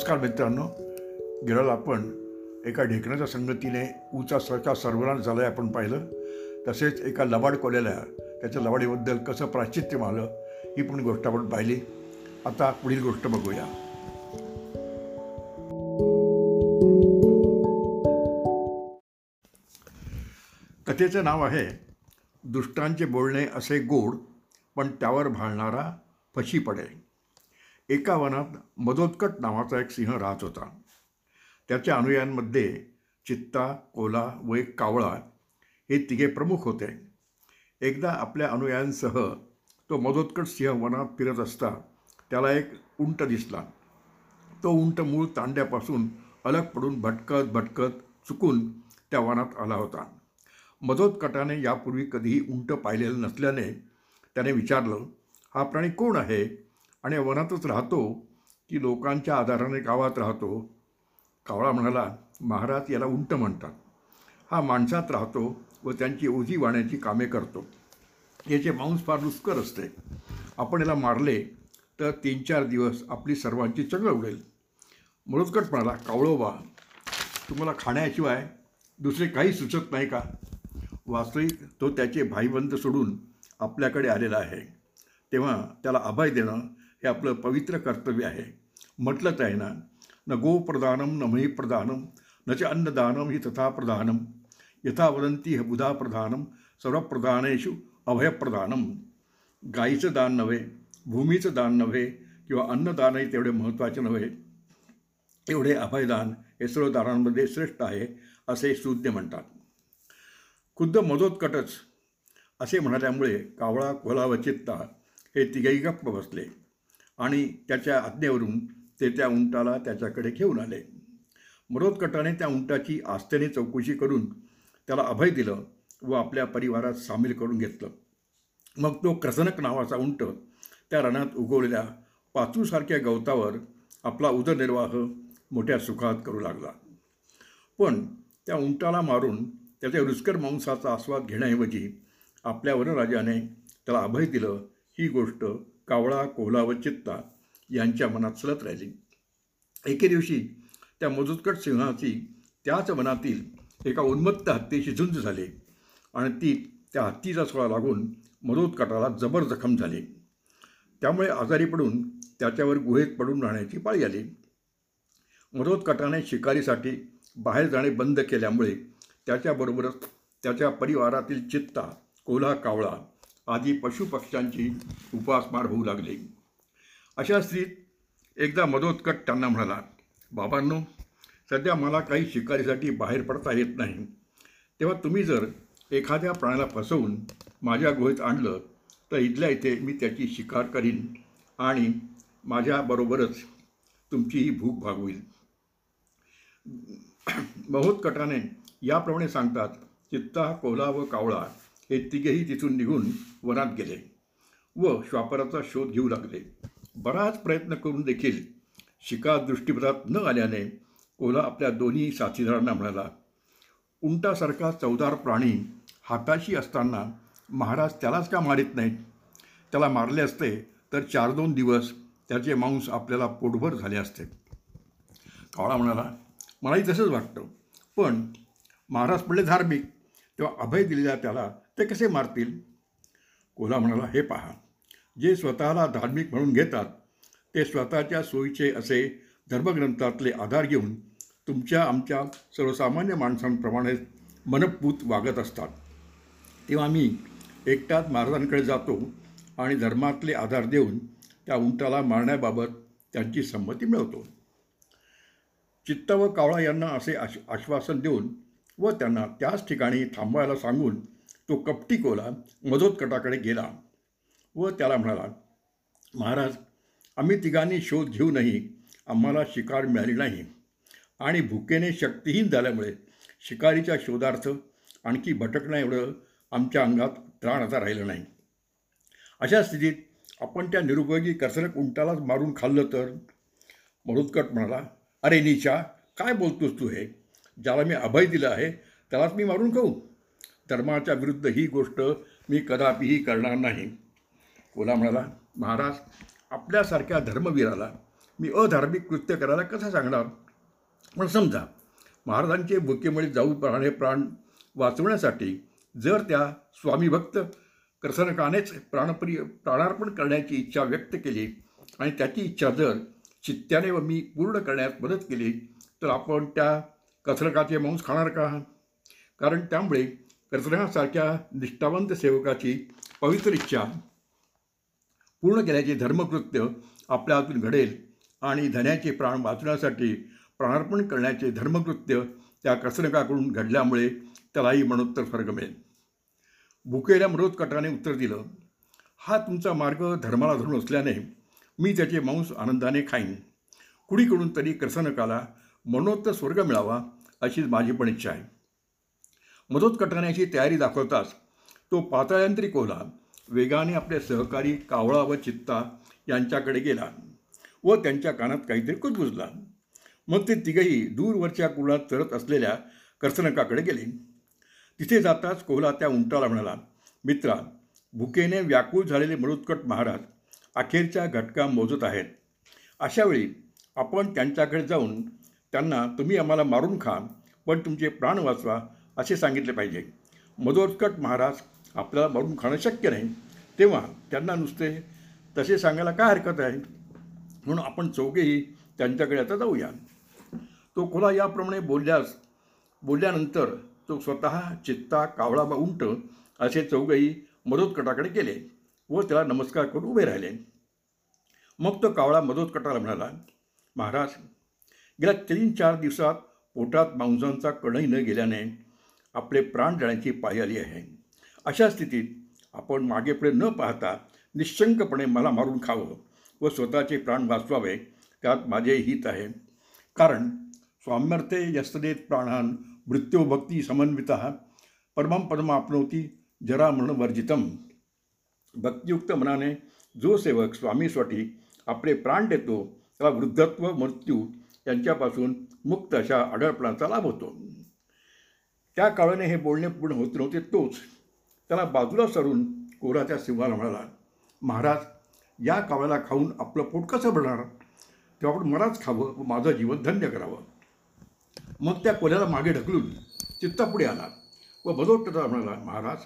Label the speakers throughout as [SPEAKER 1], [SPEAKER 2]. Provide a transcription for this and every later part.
[SPEAKER 1] नमस्कार मित्रांनो. गिराल आपण एका ढेकण्याच्या संगतीने ऊचा सरका सर्वनाश झाला आपण पाहिलं. तसेच एका लबाड कोल्याला त्याच्या लबाडीबद्दल कसं प्राचित्य मालं ही पण गोष्ट आपण पाहिली. आता पुढील गोष्ट बघूया. कथेचं नाव आहे दुष्टांचे बोलणे असे गोड पण त्यावर भाळणारा फशी पडेल. एका वनात मदोत्कट नावाचा एक सिंह राहत होता. त्याच्या अनुयायांमध्ये चित्ता कोला व एक कावळा हे तिघे प्रमुख होते. एकदा आपल्या अनुयायांसह तो मदोत्कट सिंह वनात फिरत असता त्याला एक उंट दिसला. तो उंट मूळ तांड्यापासून अलग पडून भटकत भटकत चुकून त्या वनात आला होता. मदोत्कटाने यापूर्वी कधीही उंट पाहिलेलं नसल्याने त्याने विचारलं हा प्राणी कोण आहे? आणि वनातच राहतो की लोकांच्या आधाराने गावात राहतो. कावळा म्हणाला महाराज याला उंट म्हणतात. हा माणसात राहतो व त्यांची ओझी वाण्याची कामे करतो. याचे मांस फार रुचकर असते. आपण याला मारले तर तीन चार दिवस आपली सर्वांची चंगळ उडेल मृतकट म्हणाला कावळोबा तुम्हाला खाण्याशिवाय दुसरे काही सुचत नाही का? वास्तविक तो त्याचे भाईबंद सोडून आपल्याकडे आलेला आहे. तेव्हा त्याला अभय देणं हे आपलं पवित्र कर्तव्य आहे. म्हटलंच आहे ना न गोप्रदानम न महीप्रदानम न च अन्नदानम हि तथा प्रधानम यथा वदंती ह बुधा प्रधानम सर्वप्रधानेषु अभयप्रदानम गाईचं दान नव्हे भूमीचं दान नव्हे किंवा अन्नदानही तेवढे महत्त्वाचे नव्हे एवढे अभयदान हे सर्व दानांमध्ये श्रेष्ठ आहे असे सूद्य म्हणतात. खुद्द मदोत्कटच असे म्हणाल्यामुळे कावळा कोला व चित्ता हे तिघेही गप्प बसले. आणि त्याच्या आज्ञेवरून ते त्या उंटाला त्याच्याकडे घेऊन आले. मरोदकटाने त्या उंटाची आस्थेने चौकशी करून त्याला अभय दिलं व आपल्या परिवारात सामील करून घेतलं. मग तो क्रसनक नावाचा उंट त्या रणात उगवलेल्या पाचूसारख्या गवतावर आपला उदरनिर्वाह मोठ्या सुखात करू लागला. पण त्या उंटाला मारून त्याच्या रुचकर मांसाचा आस्वाद घेण्याऐवजी आपल्या वनराजाने त्याला अभय दिलं ही गोष्ट कावळा कोहला व चित्ता यांच्या मनात सलत राहिली. एके दिवशी त्या मजुतकट सिंहाची त्याच वनातील एका उन्मत्त हत्तीशी झुंज झाली आणि ती त्या हत्तीचा सोळा लागून मदोत्कटाला जबर जखम झाली. त्यामुळे आजारी पडून त्याच्यावर गुहेत पडून राहण्याची पाळी आली. मधोत्कटाने शिकारीसाठी बाहेर जाणे बंद केल्यामुळे त्याच्याबरोबरच त्याच्या परिवारातील चित्ता कोल्हा कावळा आदी पशुपक्ष्यांची उपासमार होऊ लागली. अशा स्त्रीत एकदा मदोत्कट त्यांना म्हणाला बाबांनो सध्या मला काही शिकारीसाठी बाहेर पडता येत नाही. तेव्हा तुम्ही जर एखाद्या प्राण्याला फसवून माझ्या गुहेत आणलं तर इथल्या इथे मी त्याची शिकार करीन आणि माझ्याबरोबरच तुमचीही भूक भागवील महोत्कटाने याप्रमाणे सांगतात चित्ता कोला व कावळा हे तिघेही तिथून निघून वनात गेले व श्वापराचा शोध घेऊ लागले. बराच प्रयत्न करून देखील शिका दृष्टीपथात न आल्याने कोल्हा आपल्या दोन्ही साथीदारांना म्हणाला उंटासारखा चौदार प्राणी हाताशी असताना महाराज त्यालाच का मारित नाहीत? त्याला मारले असते तर चार दोन दिवस त्याचे मांस आपल्याला पोटभर झाले असते. कावळा म्हणाला मलाही तसंच वाटतं पण महाराज पडले धार्मिक तेव्हा अभय दिलेल्या त्याला ते कसे मारतील? कोल्हा म्हणाला हे पहा जे स्वतःला धार्मिक म्हणून घेतात ते स्वतःच्या सोयीचे असे धर्मग्रंथातले आधार घेऊन तुमच्या आमच्या सर्वसामान्य माणसांप्रमाणे मनपूत वागत असतात. तेव्हा मी एकटाच महाराजांकडे जातो आणि धर्मातले आधार देऊन त्या उंटाला मारण्याबाबत त्यांची संमती मिळवतो. चित्त व कावळा यांना असे आश आश्वासन देऊन व त्यांना त्याच ठिकाणी थांबवायला सांगून तो कपटी कोला मधोत्कटाकडे गेला व त्याला म्हणाला महाराज आम्ही तिघांनी शोध घेऊनही आम्हाला शिकार मिळाली नाही आणि भुकेने शक्तिहीन झाल्यामुळे शिकारीच्या शोधार्थ आणखी भटकणं एवढं आमच्या अंगात त्राण आता राहिलं नाही. अशा स्थितीत आपण त्या निरुपयोगी कसरक उंटालाच मारून खाल्लं तर? मरुत्कट म्हणाला अरे निशा काय बोलतोस तू हे? ज्याला मी अभय दिलं आहे त्यालाच मी मारून खाऊ? धर्माच्या विरुद्ध ही गोष्ट मी कदापिही करणार नाही. कोला म्हणाला महाराज आपल्यासारख्या धर्मवीराला मी अधार्मिक कृत्य करायला कसं सांगणार? पण समजा महाराजांचे भुकेमुळे जाऊ प्राणे प्राण वाचवण्यासाठी जर त्या स्वामीभक्त कर्सनकानेच प्राणप्रिय प्राणार्पण करण्याची इच्छा व्यक्त केली आणि त्याची इच्छा जर चित्त्याने व मी पूर्ण करण्यात मदत केली तर आपण त्या कसरकाचे मांस खाणार का? कारण त्यामुळे कसरकासारख्या निष्ठावंत सेवकाची पवित्र इच्छा पूर्ण केल्याचे धर्मकृत्य आपल्या हातून घडेल आणि धन्याचे प्राण वाचण्यासाठी प्राणार्पण करण्याचे धर्मकृत्य त्या कसरकाकडून घडल्यामुळे त्यालाही मनोत्तर स्वर्ग मिळेल. भुकेल्या मरोदकटाने उत्तर दिलं हा तुमचा मार्ग धर्माला धरून असल्याने मी त्याचे मांस आनंदाने खाईन. कुणीकडून तरी कर्सनकाला मनोत्तर स्वर्ग मिळावा अशीच माझी पण इच्छा आहे. मदोत्कटाण्याची तयारी दाखवताच तो पातळ्यांतरी ओला वेगाने आपले सहकारी कावळा व चित्ता यांच्याकडे गेला व त्यांच्या कानात काहीतरी कुजबुजला. मग ते तिघही दूरवरच्या कुळात चरत असलेल्या कर्सनकाकडे गेले. तिथे जाताच कोहला त्या उंटाला म्हणाला मित्रा भुकेने व्याकुळ झालेले मळुत्कट महाराज अखेरच्या घटका मोजत आहेत. अशावेळी आपण त्यांच्याकडे जाऊन त्यांना तुम्ही आम्हाला मारून खा पण तुमचे प्राण वाचवा असे सांगितले पाहिजे. मधोत्कट महाराज आपल्याला मारून खाणं शक्य नाही. तेव्हा त्यांना नुसते तसे सांगायला काय हरकत आहे? म्हणून आपण चौघेही त्यांच्याकडे आता जाऊया. तो खोला याप्रमाणे बोलल्यास बोलल्यानंतर तो स्वतः चित्ता कावळा व उंट असे चौघही मधोत्कटाकडे गेले व त्याला नमस्कार करून उभे राहिले. मग तो कावळा मधोत्कटाला म्हणाला महाराज गेल्या तीन चार दिवसात पोटात मांसांचा कणही न गेल्याने आपले प्राण जाण्याची पाळी आली आहे. अशा स्थितीत आपण मागेपुढे न पाहता निशंकपणे मला मारून खावं व स्वतःचे प्राण वाचवावे त्यात माझे हित आहे. कारण स्वाम्यर्थे यस्तदेत प्राणान मृत्यो भक्ती परमम परमं पदम आपनवती जरा म्हणून वर्जितम. भक्तियुक्त मनाने जो सेवक स्वामीसाठी आपले प्राण देतो त्याला वृद्धत्व मृत्यू यांच्यापासून मुक्त अशा आढळपणाचा लाभ होतो. त्या काळाने हे बोलणे पूर्ण होत नव्हते तोच. त्याला बाजूला सरून कोराच्या सिंहाला म्हणाला महाराज या कावळ्याला खाऊन आपलं पोट कसं भरणार? तेव्हा आपण मलाच खावं व माझं जीवन धन्य करावं. मग त्या कोल्याला मागे ढकलून चित्ता पुढे आला व बदोट्टता म्हणाला महाराज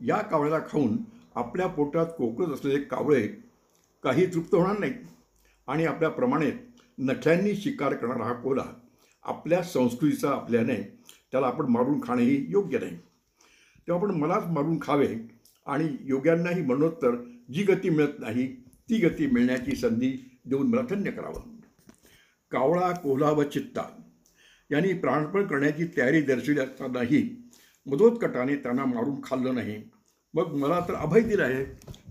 [SPEAKER 1] या कावळ्याला खाऊन आपल्या पोटात कोकळत असलेले कावळे काही तृप्त होणार नाही आणि आपल्याप्रमाणे नख्यांनी शिकार करणारा हा कोला आपल्या संस्कृतीचा आपल्याने त्याला आपण मारून खाणेही योग्य नाही. तेव्हा आपण मलाच मारून खावे आणि योग्यांनाही म्हणोत्तर जी गती मिळत नाही ती गती मिळण्याची संधी देऊन मला धन्य करावं. कावळा कोल्हा व चित्ता यांनी प्राणपण करण्याची तयारी दर्शवली असतानाही मदोत्कटाने त्यांना मारून खाल्लं नाही. मग मला तर अभय दिलं आहे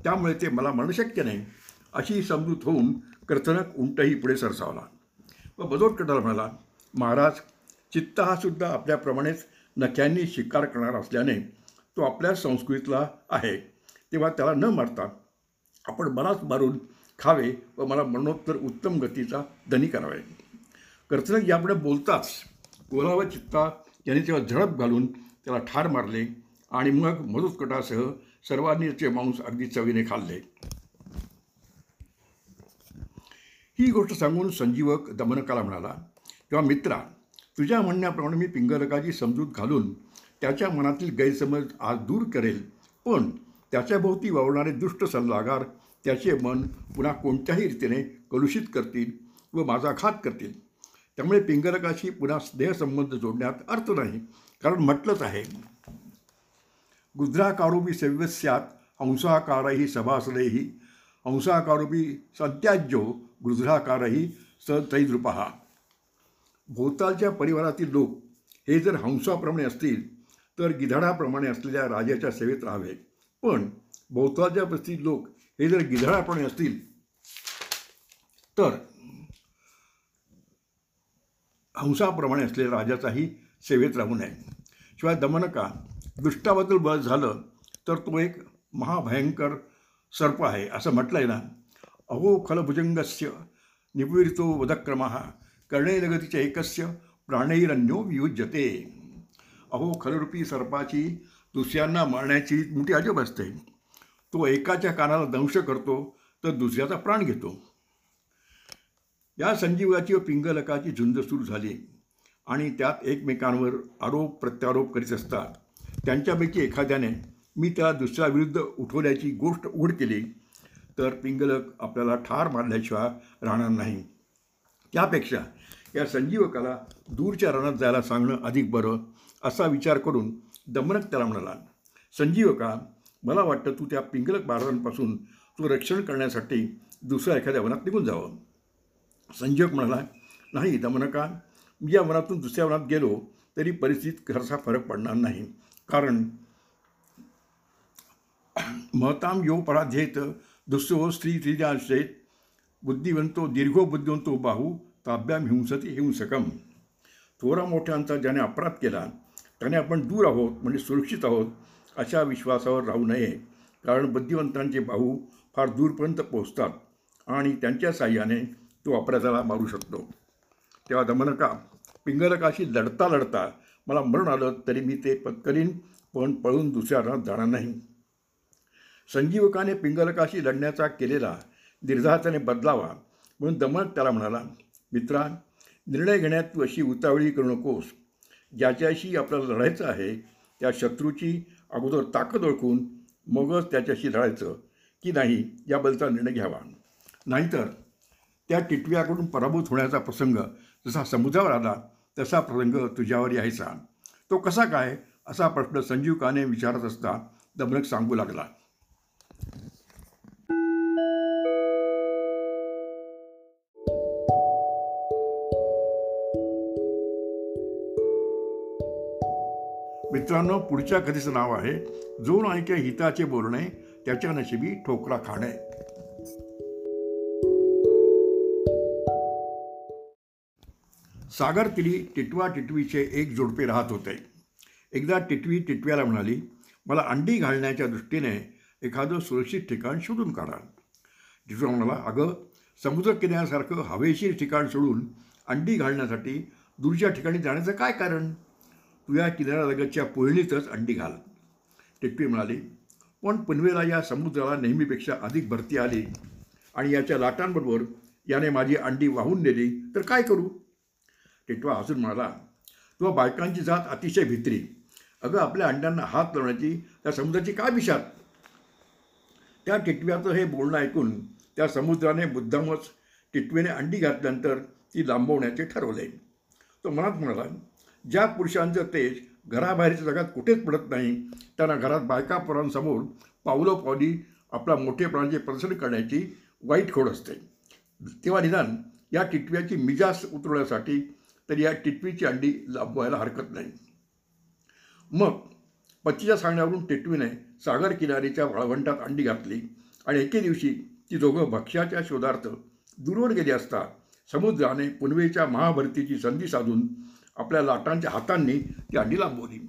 [SPEAKER 1] त्यामुळे ते मला म्हणणं शक्य नाही अशी समजूत होऊन कर्तनक उंटही पुढे सरसावला. व बदोत्कटाला म्हणाला महाराज चित्त हा सुद्धा आपल्याप्रमाणेच नख्यांनी शिकार करणार असल्याने तो आपल्या संस्कृतीतला आहे. तेव्हा त्याला न मारता आपण मलाच मारून खावे व मला मरणोत्तर उत्तम गतीचा धनी करावे. कर्तनक यापुढे बोलताच कोला व चित्ता यांनी तेव्हा झडप घालून त्याला ठार मारले आणि मग मधुत्कटासह सर्वांनी त्याचे मांस अगदी चवीने खाल्ले. ही गोष्ट सांगून संजीवक दमनकाला म्हणाला तेव्हा मित्रा तुझ्या म्हणण्याप्रमाणे मी पिंगलकाची समजूत घालून त्याच्या मनातील गैरसमज आज दूर करेल. पण त्याच्याभोवती वावणारे दुष्ट सल्लागार त्याचे मन पुन्हा कोणत्याही रीतीने कलुषित करतील व माझा घात करतील. त्यामुळे पिंगलकाशी पुन्हा स्नेहसंबंध जोडण्यात अर्थ नाही कारण म्हटलंच आहे. गुजराकारोबी सेव्यस्यात हंसाकारही सभासदेही हंसाकारोबी सत्याज्यो गुजराकारही स भोवतालच्या परिवारातील लोक हे जर हंसाप्रमाणे असतील तर गिधाडाप्रमाणे असलेल्या राजाच्या सेवेत राहावे. पण भोवतालच्या परिस्थितीत लोक हे जर गिधाडाप्रमाणे असतील तर हंसाप्रमाणे असलेल्या राजाचाही सेवेत राहू नये. शिवाय दमनका दृष्टाबद्दल बळ झालं तर तो एक महाभयंकर सर्प आहे असं म्हटलं आहे ना. अहो खलभुजंगस्य निपुरितो वधक्रम कर्णैलगतीच्या एकस्य प्राणैरन्यो वियुज्यते. अहो खलरूपी सर्पाची दुसऱ्यांना मारण्याची मोठी अजब असते. तो एकाच्या कानाला दंश करतो तर दुसऱ्याचा प्राण घेतो. या संजीवाची व पिंगलकाची झुंज सुरू झाली आणि त्यात एकमेकांवर आरोप प्रत्यारोप करीत असतात. त्यांच्यापैकी एखाद्याने मी त्या दुसऱ्याविरुद्ध उठवल्याची गोष्ट उघड केली तर पिंगलक आपल्याला ठार मारल्याशिवाय राहणार नाही. त्यापेक्षा या संजीवकाला दूरच्या रणात जायला सांगणं अधिक बरं असा विचार करून दमनक त्याला म्हणाला संजीवका मला वाटतं तू त्या पिंगलक महाराजांपासून तू रक्षण करण्यासाठी दुसऱ्या एखाद्या वनात निघून जावं. संजीवक म्हणाला नाही दमनका मी या वनातून दुसऱ्या वनात गेलो तरी परिस्थितीत घरचा फरक पडणार नाही. कारण महताम यो पराध्येत दुसरो स्त्री स्त्रीजाश्रेत बुद्धिवंतो दीर्घो बुद्धिवंतो बाहू ताब्याम हिंसती हिंसकम. थोरा मोठ्यांचा ज्याने अपराध केला त्याने आपण दूर आहोत म्हणजे सुरक्षित आहोत अशा विश्वासावर राहू नये. कारण बुद्धिवंतांचे भाऊ फार दूरपर्यंत पोहोचतात आणि त्यांच्या साह्याने तो अपराधाला मारू शकतो. तेव्हा दमनका पिंगलकाशी लढता लढता मला मरण आलं तरी मी ते पत्करीन पण पळून दुसऱ्या रात जाणार नाही. संजीवकाने पिंगलकाशी लढण्याचा केलेला निर्धाराने बदलावा म्हणून दमनक त्याला म्हणाला मित्रा निर्णय घेण्यात तू अशी उतावळी करू नकोस. ज्याच्याशी आपल्याला लढायचं आहे त्या शत्रूची अगोदर ताकद ओळखून मगच त्याच्याशी लढायचं. की नाही याबद्दलचा निर्णय घ्यावा. नाहीतर त्या टिटव्याकडून पराभूत होण्याचा प्रसंग जसा समुद्रावर आला तसा प्रसंग तुझ्यावर यायचा तो कसा काय असा प्रश्न संजीवकाने विचारत असता दमनक सांगू लागला. मित्रांनो पुढच्या कथेचं नाव आहे जो ऐके हिताचे बोलणे त्याच्या नशिबी ठोकरा खाणे. सागर तिरी टिटवा टिटवीचे एक जोडपे राहत होते. एकदा टिटवी टिटव्याला म्हणाली मला अंडी घालण्याच्या दृष्टीने एखादं सुरक्षित ठिकाण शोधून काढा. टिटवा म्हणाला अगं समुद्र किनाऱ्यासारखं हवेशीर ठिकाण सोडून अंडी घालण्यासाठी दूरच्या ठिकाणी जाण्याचं काय कारण? तू या किनाऱ्यालगतच्या पोळणीतच अंडी घाल. टिटवी म्हणाली पण पुनवेला या समुद्राला नेहमीपेक्षा अधिक भरती आली आणि याच्या लाटांबरोबर याने माझी अंडी वाहून नेली तर काय करू? टिटवा हसून म्हणाला तुला बायकांची जात अतिशय भित्री. अगं आपल्या अंड्यांना हात लावण्याची त्या समुद्राची काय विशाल? त्या टिटव्याचं हे बोलणं ऐकून त्या समुद्राने मुद्दामच टिटवेने अंडी घातल्यानंतर ती लांबवण्याचे ठरवले. तो मनात म्हणाला ज्या पुरुषांचं तेज घराबाहेरच्या जगात कुठेच पडत नाही त्यांना घरात बायका पोरांसमोर पावलं पावली आपल्या मोठेपणाचे प्रदर्शन करण्याची वाईट खोड असते. तेव्हा निदान या टिटव्याची मिजास उतरवण्यासाठी तर या टिटवीची अंडी लांबवायला हरकत नाही. मग पतीच्या सांगण्यावरून टिटवीने सागर किनारीच्या वाळवंटात अंडी घातली आणि एके दिवशी ती दोघं भक्ष्याच्या शोधार्थ दूरवर गेली असता समुद्राने पुनवेच्या महाभरतीची संधी साधून आपल्या लाटांच्या हातांनी ती अंडी लांबवली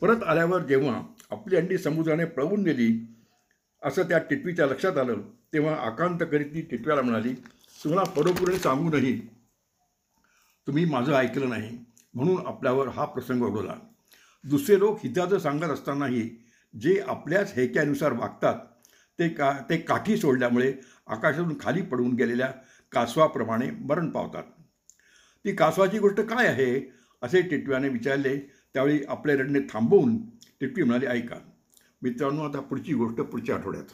[SPEAKER 1] परत आल्यावर जेव्हा आपली अंडी समुद्राने पळवून नेली असं त्या टिटवीच्या लक्षात आलं तेव्हा आकांत करीत ती टिटव्याला म्हणाली तुम्हाला परोपूर्ण सांगूनही तुम्ही माझं ऐकलं नाही म्हणून आपल्यावर हा प्रसंग ओढवला दुसरे लोक हिताचं सांगत असतानाही जे आपल्याच हेक्यानुसार वागतात ते का ते काठी सोडल्यामुळे आकाशातून खाली पडून गेलेल्या कासवाप्रमाणे मरण पावतात. ती कासवाची गोष्ट काय आहे? असे टिटव्याने विचारले. त्यावेळी आपले रडणे थांबवून टिटवी म्हणाली ऐका मित्रांनो आता पुढची गोष्ट पुढच्या आठवड्यात.